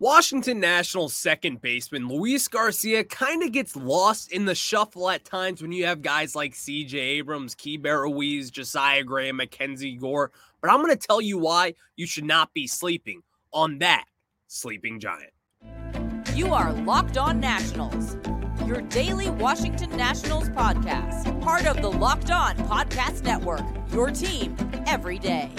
Washington Nationals second baseman Luis Garcia kind of gets lost in the shuffle at times when you have guys like CJ Abrams, Keibert Ruiz, Josiah Gray, Mackenzie Gore. But I'm going to tell you why you should not be sleeping on that sleeping giant. You are Locked On Nationals, your daily Washington Nationals podcast, part of the Locked On Podcast Network, your team every day.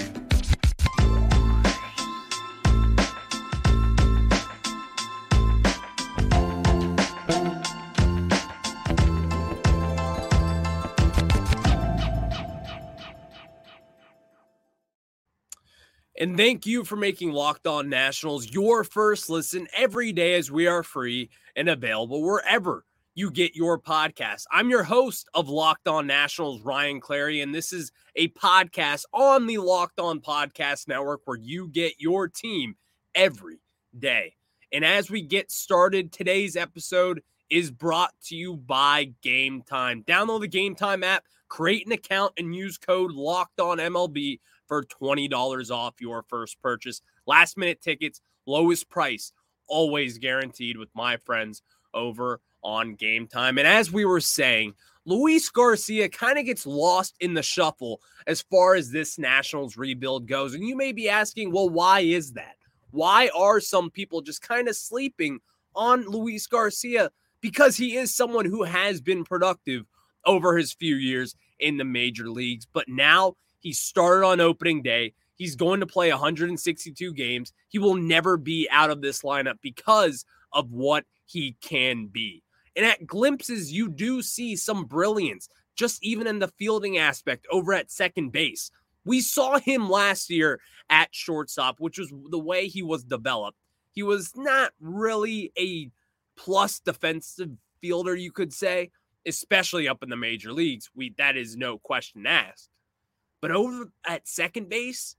And thank you for making Locked On Nationals your first listen every day as we are free and available wherever you get your podcast. I'm your host of Locked On Nationals, Ryan Clary, and this is a podcast on the Locked On Podcast Network where you get your team every day. And as we get started, today's episode is brought to you by Gametime. Download the Gametime app, create an account, and use code Locked On MLB for $20 off your first purchase. Last minute tickets, lowest price, always guaranteed with my friends over on Gametime. And as we were saying, Luis Garcia kind of gets lost in the shuffle as far as this Nationals rebuild goes. And you may be asking, well, why is that? Why are some people just kind of sleeping on Luis Garcia? Because he is someone who has been productive over his few years in the major leagues. But now he started on opening day. He's going to play 162 games. He will never be out of this lineup because of what he can be. And at glimpses, you do see some brilliance, just even in the fielding aspect over at second base. We saw him last year at shortstop, which was the way he was developed. He was not really a plus defensive fielder, you could say, especially up in the major leagues. We that is no question asked. But over at second base,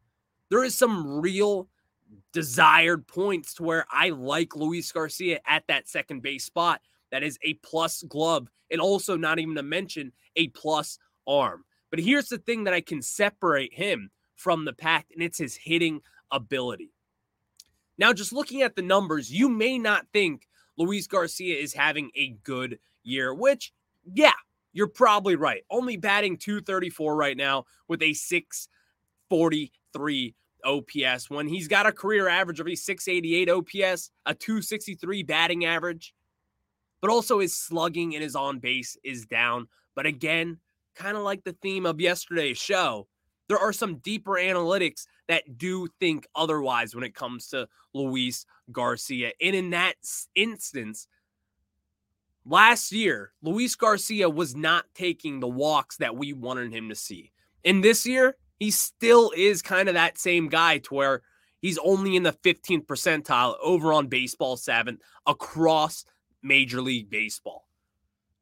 there is some real desired points to where I like Luis Garcia at that second base spot. That is a plus glove, and also not even to mention a plus arm. But here's the thing that I can separate him from the pack, and it's his hitting ability. Now, just looking at the numbers, you may not think Luis Garcia is having a good year, which, yeah, you're probably right. Only batting 234 right now with a 643 OPS when he's got a career average of a 688 OPS, a 263 batting average. But also his slugging and his on base is down. But again, kind of like the theme of yesterday's show, there are some deeper analytics that do think otherwise when it comes to Luis Garcia. And in that instance, Last year, Luis Garcia was not taking the walks that we wanted him to see. And this year, he still is kind of that same guy to where he's only in the 15th percentile over on Baseball Savant across Major League Baseball.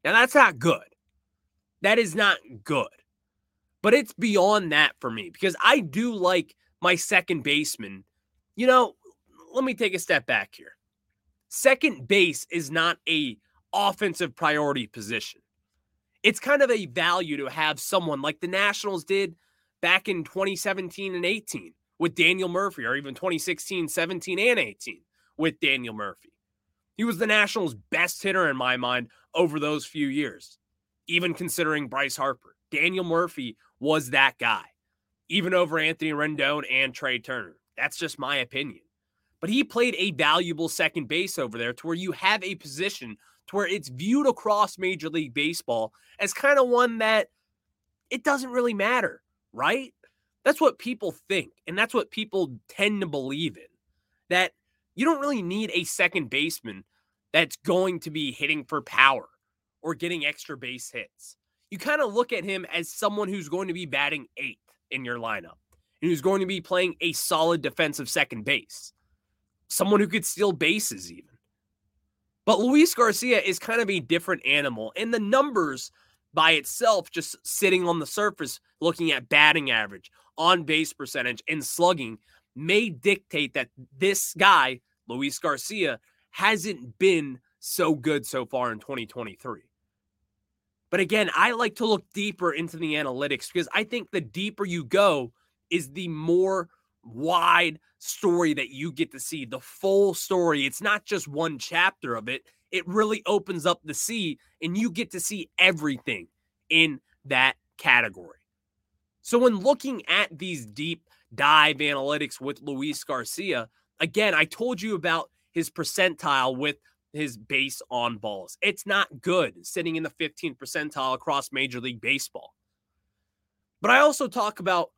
Now, that's not good. That is not good. But it's beyond that for me because I do like my second baseman. You know, let me take a step back here. Second base is not a offensive priority position. It's kind of a value to have someone like the Nationals did back in 2017 and 18 with Daniel Murphy, or even 2016, 17, and 18 with Daniel Murphy. He was the Nationals' best hitter in my mind over those few years, even considering Bryce Harper. Daniel Murphy was that guy, even over Anthony Rendon and Trea Turner. That's just my opinion. But he played a valuable second base over there to where you have a position to where it's viewed across Major League Baseball as kind of one that it doesn't really matter, right? That's what people think. And that's what people tend to believe in that you don't really need a second baseman that's going to be hitting for power or getting extra base hits. You kind of look at him as someone who's going to be batting eighth in your lineup and who's going to be playing a solid defensive second base, someone who could steal bases, even. But Luis Garcia is kind of a different animal. And the numbers by itself, just sitting on the surface, looking at batting average, on base percentage, and slugging, may dictate that this guy, Luis Garcia, hasn't been so good so far in 2023. But again, I like to look deeper into the analytics because I think the deeper you go is the more wide story that you get to see, the full story. It's not just one chapter of it, it really opens up the sea and you get to see everything in that category. So, when looking at these deep dive analytics with Luis Garcia, again, I told you about his percentile with his base on balls. It's not good sitting in the 15th percentile across Major League Baseball. But I also talk about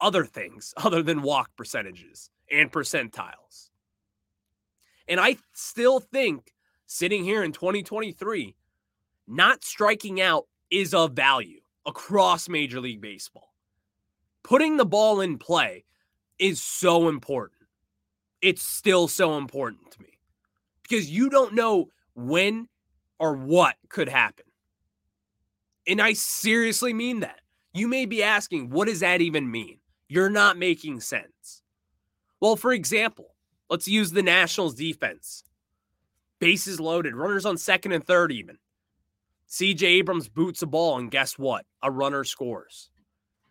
other things other than walk percentages and percentiles. And I still think sitting here in 2023, not striking out is of value across Major League Baseball. Putting the ball in play is so important. It's still so important to me because you don't know when or what could happen. And I seriously mean that. You may be asking, what does that even mean? You're not making sense. Well, for example, let's use the Nationals defense. Bases loaded, runners on second and third, even. CJ Abrams boots a ball, and guess what? A runner scores.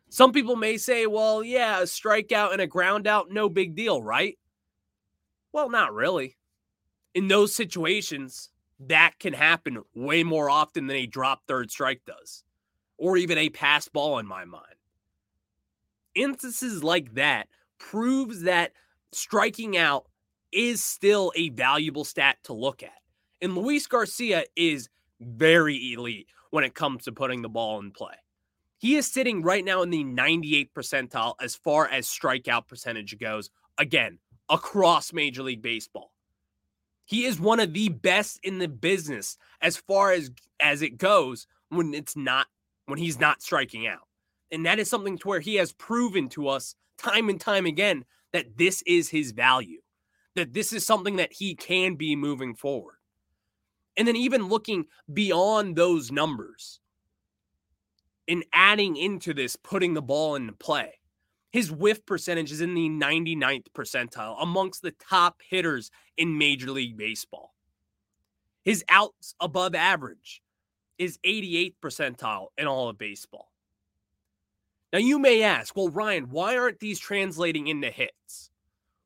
Some people may say, well, yeah, a strikeout and a ground out, no big deal, right? Well, not really in those situations, that can happen way more often than a drop third strike does, or even a pass ball in my mind. Instances like that proves that striking out is still a valuable stat to look at. And Luis Garcia is very elite when it comes to putting the ball in play. He is sitting right now in the 98th percentile as far as strikeout percentage goes, again, across Major League Baseball. He is one of the best in the business as far as as it goes when it's not when he's not striking out. And that is something to where he has proven to us time and time again that this is his value. That this is something that he can be moving forward. And then even looking beyond those numbers and adding into this putting the ball into play. His whiff percentage is in the 99th percentile amongst the top hitters in Major League Baseball. His outs above average is 88th percentile in all of baseball. Now, you may ask, well, Ryan, why aren't these translating into hits?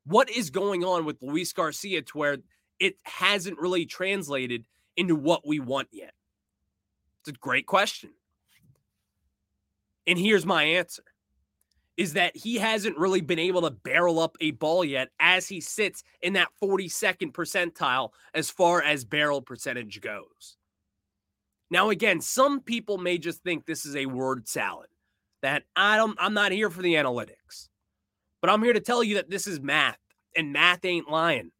What is going on with Luis Garcia to where it hasn't really translated into what we want yet? It's a great question. And here's my answer is that he hasn't really been able to barrel up a ball yet as he sits in that 42nd percentile as far as barrel percentage goes. Now, again, some people may just think this is a word salad, that I don't, I'm not here for the analytics, but I'm here to tell you that this is math, and math ain't lying.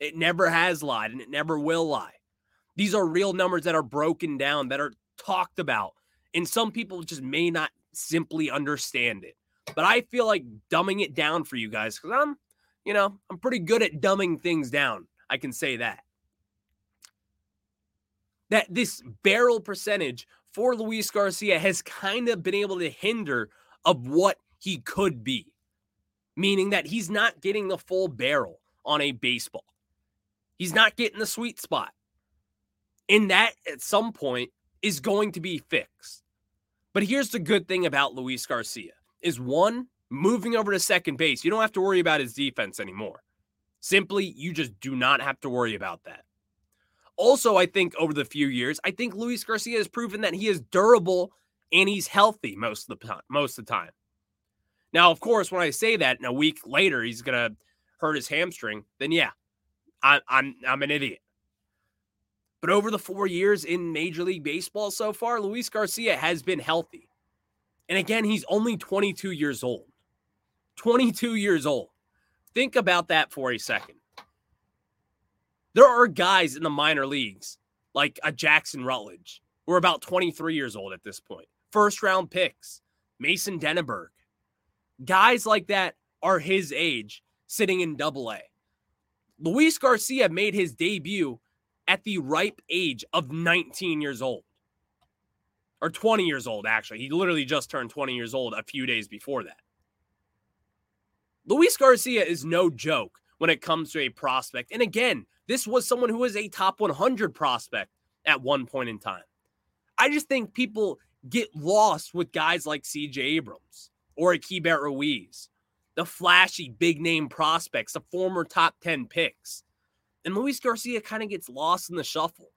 It never has lied, and it never will lie. These are real numbers that are broken down, that are talked about, and some people just may not simply understand it. But I feel like dumbing it down for you guys because I'm, you know, I'm pretty good at dumbing things down. I can say that. That this barrel percentage for Luis Garcia has kind of been able to hinder of what he could be, meaning that he's not getting the full barrel on a baseball. He's not getting the sweet spot. And that at some point is going to be fixed. But here's the good thing about Luis Garcia is one, moving over to second base. You don't have to worry about his defense anymore. Simply, you just do not have to worry about that. Also, I think over the few years, I think Luis Garcia has proven that he is durable and he's healthy most of the time. Most of the time. Now, of course, when I say that, and a week later he's gonna hurt his hamstring, then yeah, I, I'm I'm an idiot. But over the four years in Major League Baseball so far, Luis Garcia has been healthy. And again, he's only 22 years old. 22 years old. Think about that for a second. There are guys in the minor leagues like a Jackson Rutledge who are about 23 years old at this point. First round picks, Mason Denaburg. Guys like that are his age sitting in double A. Luis Garcia made his debut at the ripe age of 19 years old or 20 years old, actually. He literally just turned 20 years old a few days before that. Luis Garcia is no joke when it comes to a prospect. And again, this was someone who was a top 100 prospect at one point in time. I just think people get lost with guys like CJ Abrams or a Keibert Ruiz the flashy big name prospects, the former top 10 picks. And Luis Garcia kind of gets lost in the shuffle.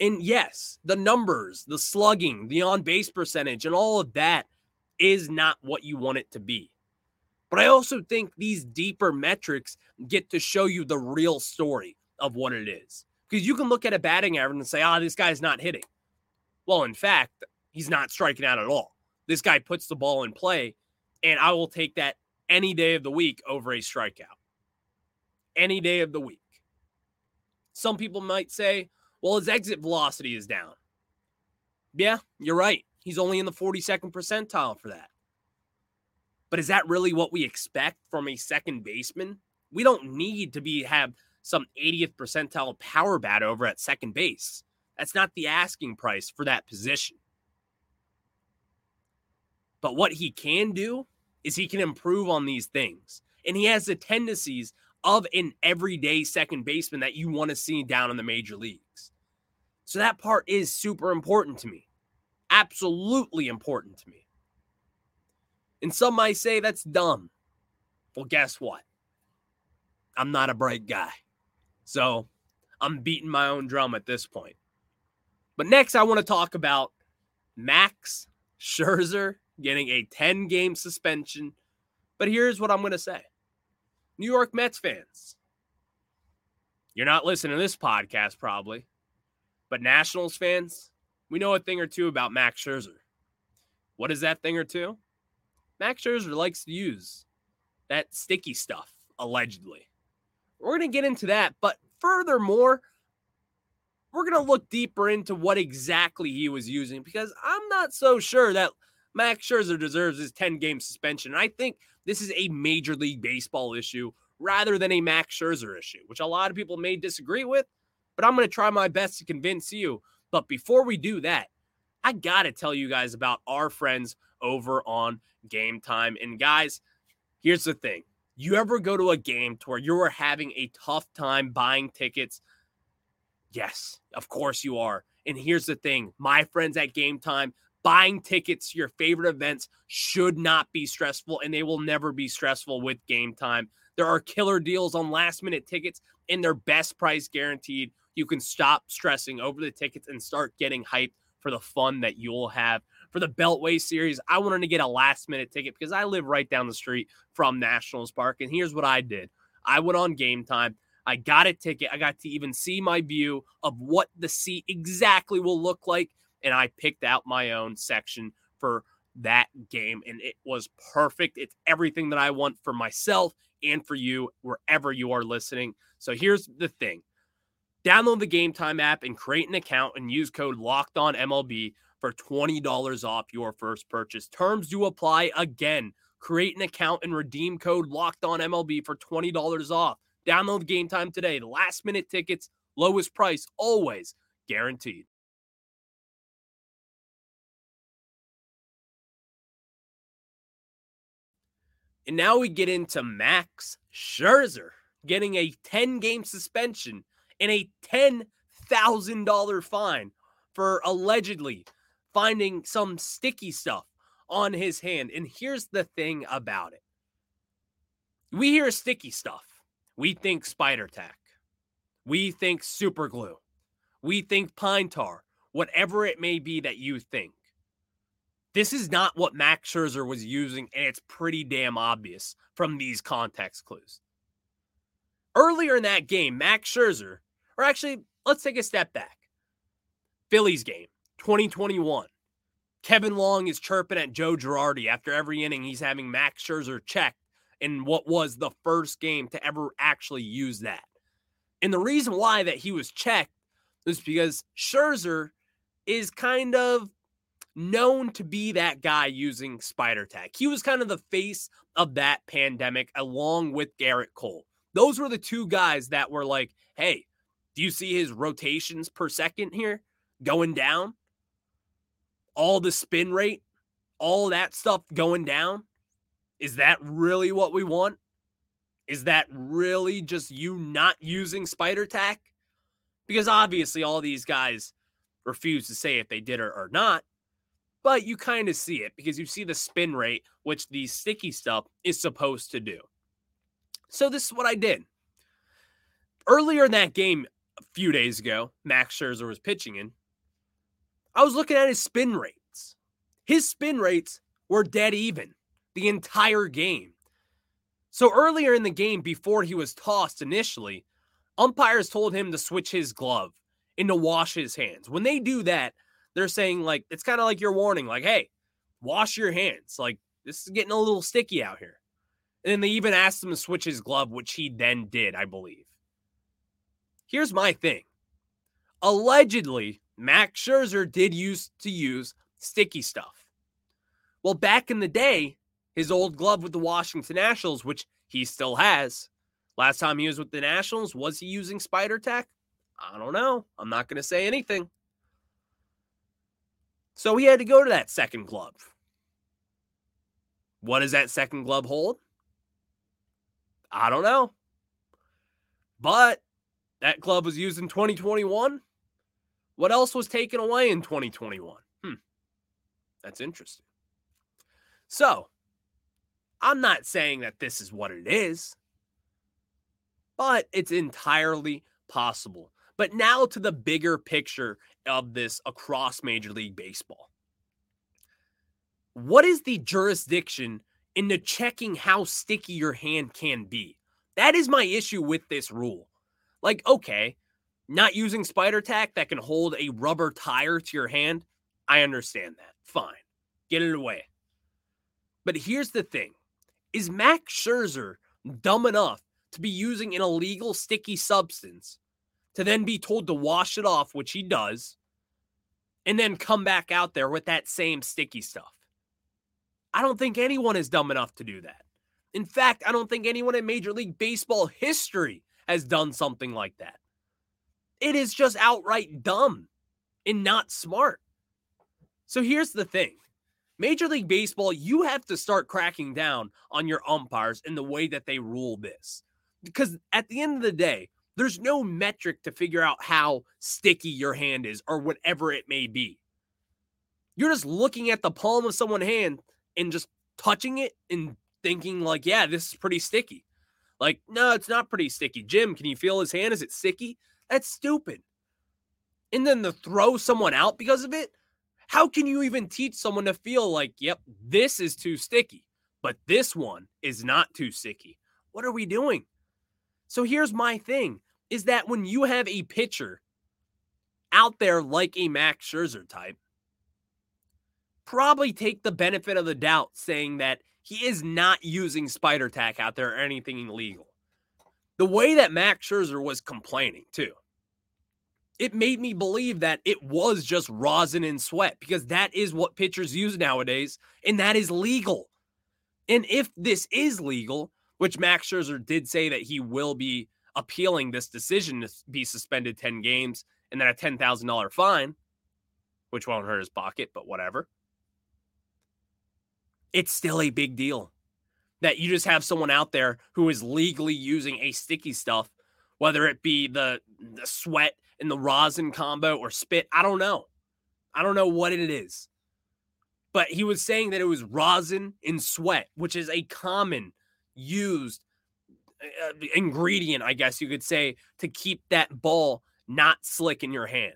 And yes, the numbers, the slugging, the on base percentage, and all of that is not what you want it to be. But I also think these deeper metrics get to show you the real story of what it is. Because you can look at a batting average and say, ah, oh, this guy's not hitting. Well, in fact, he's not striking out at all. This guy puts the ball in play, and I will take that any day of the week over a strikeout. Any day of the week. Some people might say, well, his exit velocity is down. Yeah, you're right. He's only in the 42nd percentile for that. But is that really what we expect from a second baseman? We don't need to be have some 80th percentile power bat over at second base. That's not the asking price for that position. But what he can do is he can improve on these things. And he has the tendencies of an everyday second baseman that you want to see down in the major leagues. So that part is super important to me. Absolutely important to me. And some might say that's dumb. Well, guess what? I'm not a bright guy. So I'm beating my own drum at this point. But next, I want to talk about Max Scherzer getting a 10 game suspension. But here's what I'm going to say New York Mets fans, you're not listening to this podcast probably. But Nationals fans, we know a thing or two about Max Scherzer. What is that thing or two? Max Scherzer likes to use that sticky stuff, allegedly. We're going to get into that. But furthermore, we're going to look deeper into what exactly he was using because I'm not so sure that Max Scherzer deserves his 10 game suspension. I think this is a Major League Baseball issue rather than a Max Scherzer issue, which a lot of people may disagree with but I'm going to try my best to convince you. But before we do that, I got to tell you guys about our friends over on Gametime. And guys, here's the thing you ever go to a game to where you're having a tough time buying tickets? Yes, of course you are. And here's the thing my friends at Gametime, buying tickets to your favorite events should not be stressful, and they will never be stressful with Gametime. There are killer deals on last minute tickets, and their best price guaranteed you can stop stressing over the tickets and start getting hyped for the fun that you'll have for the Beltway series. I wanted to get a last minute ticket because I live right down the street from Nationals Park. And here's what I did I went on Gametime. I got a ticket. I got to even see my view of what the seat exactly will look like. And I picked out my own section for that game. And it was perfect. It's everything that I want for myself and for you, wherever you are listening. So here's the thing Download the Gametime app and create an account and use code Locked On MLB for $20 off your first purchase. Terms do apply again. Create an account and redeem code Locked On MLB for $20 off. Download Gametime today. Last minute tickets, lowest price, always guaranteed. And now we get into Max Scherzer getting a 10 game suspension and a $10,000 fine for allegedly finding some sticky stuff on his hand. And here's the thing about it we hear sticky stuff, we think spider tack, we think super glue, we think pine tar, whatever it may be that you think. This is not what Max Scherzer was using, and it's pretty damn obvious from these context clues. Earlier in that game, Max Scherzer or actually, let's take a step back. Phillies game, 2021. Kevin Long is chirping at Joe Girardi after every inning. He's having Max Scherzer checked in what was the first game to ever actually use that. And the reason why that he was checked is because Scherzer is kind of known to be that guy using spider tack. He was kind of the face of that pandemic along with Gerrit Cole. Those were the two guys that were like, hey, do you see his rotations per second here going down? All the spin rate, all that stuff going down? Is that really what we want? Is that really just you not using spider tack? Because obviously, all these guys refuse to say if they did or, or not. but you kind of see it because you see the spin rate, which the sticky stuff is supposed to do. So this is what I did. Earlier in that game, a few days ago, Max Scherzer was pitching in. I was looking at his spin rates. His spin rates were dead even the entire game. So earlier in the game, before he was tossed initially, umpires told him to switch his glove and to wash his hands. When they do that, they're saying, like, it's kind of like your warning, like, hey, wash your hands. Like, this is getting a little sticky out here. And then they even asked him to switch his glove, which he then did, I believe. Here's my thing. Allegedly, Max Scherzer did use to use sticky stuff. Well, back in the day, his old glove with the Washington Nationals, which he still has. Last time he was with the Nationals, was he using Spider Tack? I don't know. I'm not going to say anything. So he had to go to that second glove. What does that second glove hold? I don't know. But that glove was used in 2021. What else was taken away in 2021? Hmm. That's interesting. So, I'm not saying that this is what it is, but it's entirely possible. But now to the bigger picture of this across Major League Baseball. What is the jurisdiction in the checking how sticky your hand can be? That is my issue with this rule. Like, okay, not using spider tack that can hold a rubber tire to your hand, I understand that. Fine. Get it away. But here's the thing is Max Scherzer dumb enough to be using an illegal sticky substance to then be told to wash it off, which he does, and then come back out there with that same sticky stuff. I don't think anyone is dumb enough to do that. In fact, I don't think anyone in Major League Baseball history has done something like that. It is just outright dumb and not smart. So here's the thing Major League Baseball, you have to start cracking down on your umpires in the way that they rule this. Because at the end of the day, there's no metric to figure out how sticky your hand is or whatever it may be. You're just looking at the palm of someone's hand and just touching it and thinking, like, yeah, this is pretty sticky. Like, no, it's not pretty sticky. Jim, can you feel his hand? Is it sticky? That's stupid. And then to throw someone out because of it, how can you even teach someone to feel like, yep, this is too sticky, but this one is not too sticky? What are we doing? So here's my thing is that when you have a pitcher out there like a Max Scherzer type, probably take the benefit of the doubt saying that he is not using spider tack out there or anything illegal. The way that Max Scherzer was complaining, too, it made me believe that it was just rosin and sweat because that is what pitchers use nowadays, and that is legal. And if this is legal, which Max Scherzer did say that he will be appealing this decision to be suspended 10 games and then a $10,000 fine, which won't hurt his pocket, but whatever. It's still a big deal that you just have someone out there who is legally using a sticky stuff, whether it be the, the sweat and the rosin combo or spit. I don't know. I don't know what it is. But he was saying that it was rosin and sweat, which is a common used uh, ingredient, I guess you could say, to keep that ball not slick in your hand.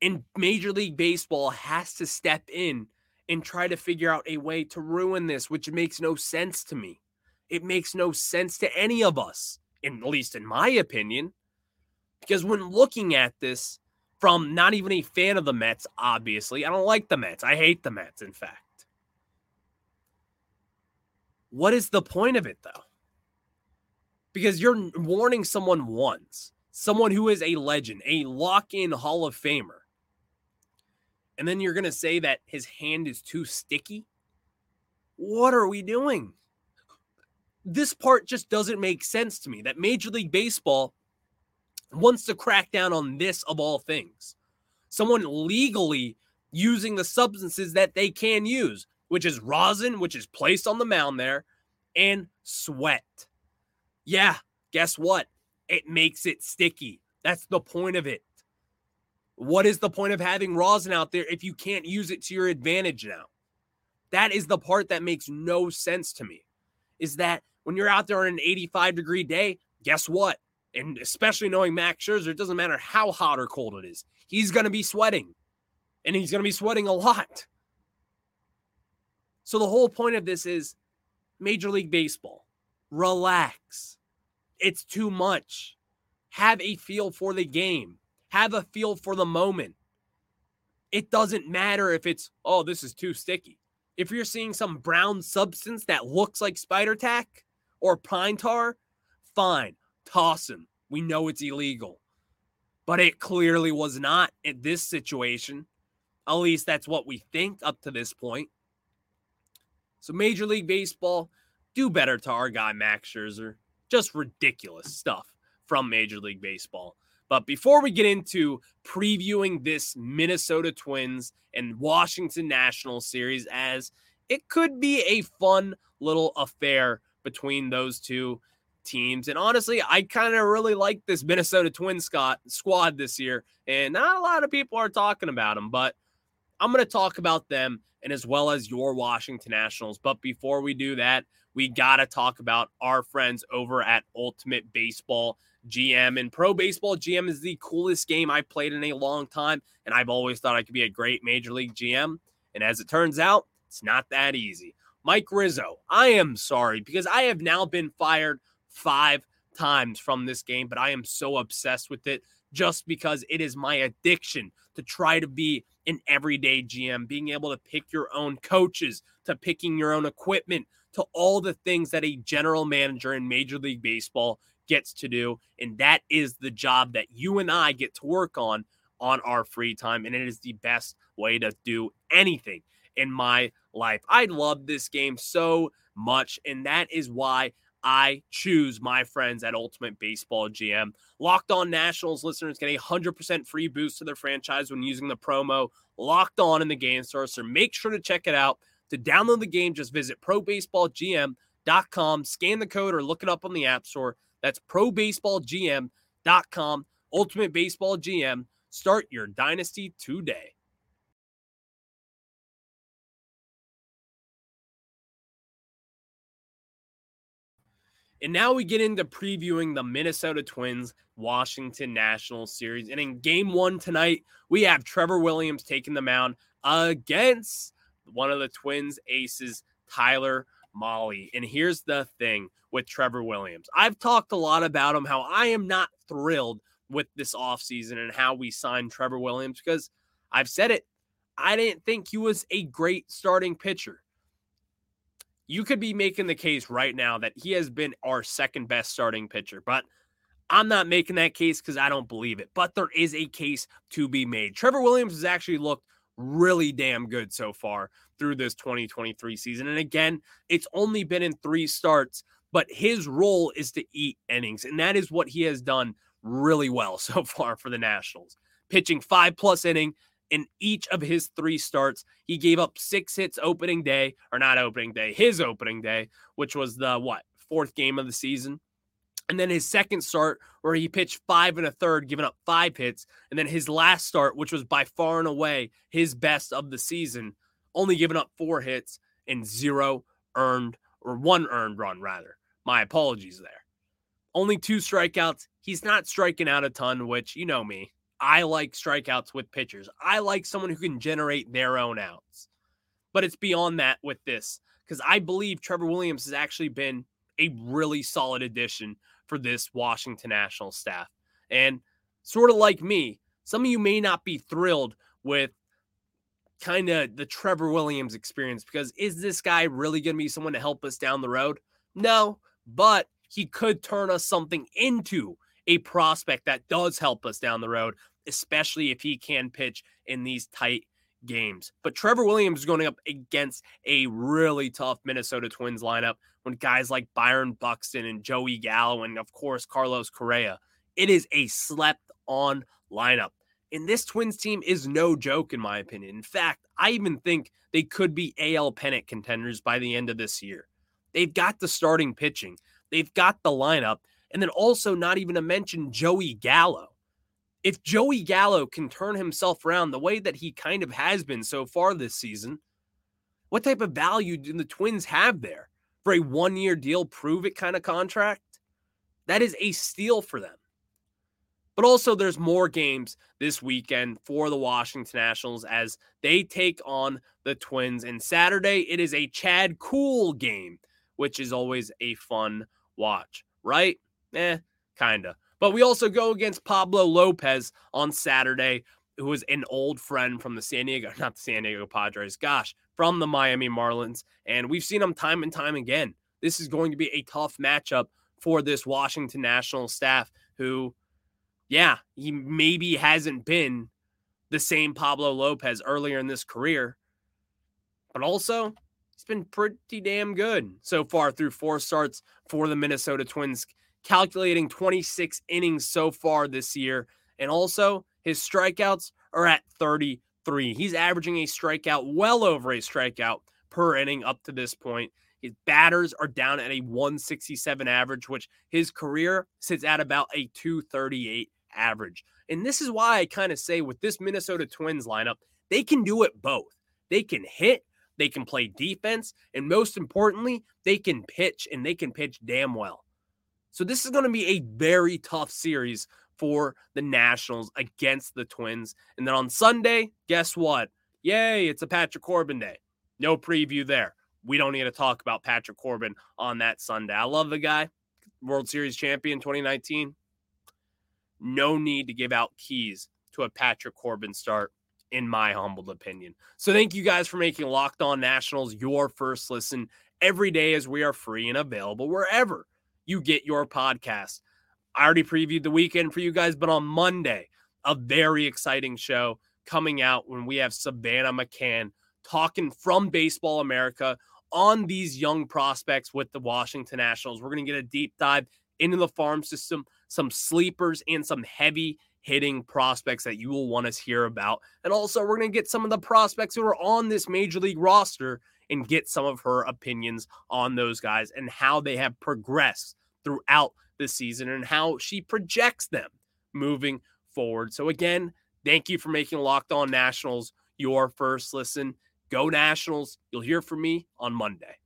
And Major League Baseball has to step in and try to figure out a way to ruin this, which makes no sense to me. It makes no sense to any of us, in, at least in my opinion. Because when looking at this from not even a fan of the Mets, obviously, I don't like the Mets. I hate the Mets, in fact. What is the point of it, though? Because you're warning someone once, someone who is a legend, a lock in Hall of Famer. And then you're going to say that his hand is too sticky? What are we doing? This part just doesn't make sense to me that Major League Baseball wants to crack down on this of all things. Someone legally using the substances that they can use which is rosin, which is placed on the mound there, and sweat. Yeah, guess what? It makes it sticky. That's the point of it. What is the point of having rosin out there if you can't use it to your advantage now? That is the part that makes no sense to me. Is that when you're out there on an 85 degree day, guess what? And especially knowing Max Scherzer, it doesn't matter how hot or cold it is, he's going to be sweating. And he's going to be sweating a lot. So the whole point of this is Major League Baseball. Relax. It's too much. Have a feel for the game. Have a feel for the moment. It doesn't matter if it's, oh, this is too sticky. If you're seeing some brown substance that looks like spider tack or pine tar, fine, toss him. We know it's illegal. But it clearly was not in this situation. At least that's what we think up to this point. So, Major League Baseball, do better to our guy, Max Scherzer. Just ridiculous stuff from Major League Baseball. But before we get into previewing this Minnesota Twins and Washington Nationals series, as it could be a fun little affair between those two teams. And honestly, I kind of really like this Minnesota Twins Scott squad this year. And not a lot of people are talking about them, but I'm going to talk about them and as well as your Washington Nationals. But before we do that, we got to talk about our friends over at Ultimate Baseball GM. And Pro Baseball GM is the coolest game I've played in a long time. And I've always thought I could be a great Major League GM. And as it turns out, it's not that easy. Mike Rizzo, I am sorry because I have now been fired five times from this game, but I am so obsessed with it just because it is my addiction to try to be an everyday GM, being able to pick your own coaches, to picking your own equipment, to all the things that a general manager in Major League Baseball gets to do. And that is the job that you and I get to work on on our free time. And it is the best way to do anything in my life. I love this game so much. And that is why I choose my friends at Ultimate Baseball GM. Locked On Nationals listeners get a 100% free boost to their franchise when using the promo Locked On in the game store. So make sure to check it out. To download the game, just visit probaseballgm.com, scan the code, or look it up on the App Store. That's probaseballgm.com. Ultimate Baseball GM. Start your dynasty today. And now we get into previewing the Minnesota Twins Washington Nationals series. And in game one tonight, we have Trevor Williams taking the mound against one of the Twins aces, Tyler Mahle. And here's the thing with Trevor Williams I've talked a lot about him, how I am not thrilled with this offseason and how we signed Trevor Williams because I've said it. I didn't think he was a great starting pitcher you could be making the case right now that he has been our second best starting pitcher, but I'm not making that case because I don't believe it. But there is a case to be made. Trevor Williams has actually looked really damn good so far through this 2023 season. And again, it's only been in three starts, but his role is to eat innings. And that is what he has done really well so far for the Nationals. Pitching five plus inning, in each of his three starts. He gave up six hits opening day, or not opening day, his opening day, which was the what, fourth game of the season. And then his second start, where he pitched five and a third, giving up five hits. And then his last start, which was by far and away his best of the season, only giving up four hits and zero earned, or one earned run, rather. My apologies there. Only two strikeouts. He's not striking out a ton, which you know me. I like strikeouts with pitchers. I like someone who can generate their own outs. But it's beyond that with this because I believe Trevor Williams has actually been a really solid addition for this Washington National staff. And sort of like me, some of you may not be thrilled with kind of the Trevor Williams experience because is this guy really going to be someone to help us down the road? No, but he could turn us something into a prospect that does help us down the road, especially if he can pitch in these tight games. But Trevor Williams is going up against a really tough Minnesota Twins lineup when guys like Byron Buxton and Joey Gallo and of course Carlos Correa. It is a slept on lineup. And this Twins team is no joke, in my opinion. In fact, I even think they could be AL pennant contenders by the end of this year. They've got the starting pitching, they've got the lineup, and then also not even to mention Joey Gallo. if Joey Gallo can turn himself around the way that he kind of has been so far this season, what type of value do the Twins have there for a one year deal, prove it kind of contract? That is a steal for them. But also, there's more games this weekend for the Washington Nationals as they take on the Twins. And Saturday, it is a Chad Kuhl game, which is always a fun watch, right? Eh, kinda. But we also go against Pablo Lopez on Saturday, who is an old friend from the San Diego, not the San Diego Padres, gosh, from the Miami Marlins. And we've seen him time and time again. This is going to be a tough matchup for this Washington National staff who yeah, he maybe hasn't been the same Pablo Lopez earlier in this career, but also he's been pretty damn good so far through four starts for the Minnesota Twins, calculating 26 innings so far this year. And also, his strikeouts are at 33. He's averaging a strikeout, well over a strikeout per inning up to this point. His batters are down at a 167 average, which his career sits at about a 238 average. And this is why I kind of say with this Minnesota Twins lineup, they can do it both. They can hit, they can play defense, and most importantly, they can pitch and they can pitch damn well. So this is going to be a very tough series for the Nationals against the Twins. And then on Sunday, guess what? Yay, it's a Patrick Corbin day. No preview there. We don't need to talk about Patrick Corbin on that Sunday. I love the guy. World Series champion 2019 no need to give out keys to a Patrick Corbin start, in my humbled opinion. So thank you guys for making Locked On Nationals your first listen every day as we are free and available wherever you get your podcast. I already previewed the weekend for you guys, but on Monday, a very exciting show coming out when we have Savannah McCann talking from Baseball America on these young prospects with the Washington Nationals. We're going to get a deep dive into the farm system, some sleepers, and some heavy hitting prospects that you will want to hear about. And also, we're going to get some of the prospects who are on this major league roster and get some of her opinions on those guys and how they have progressed throughout the season and how she projects them moving forward. So, again, thank you for making Locked On Nationals your first listen. Go Nationals. You'll hear from me on Monday.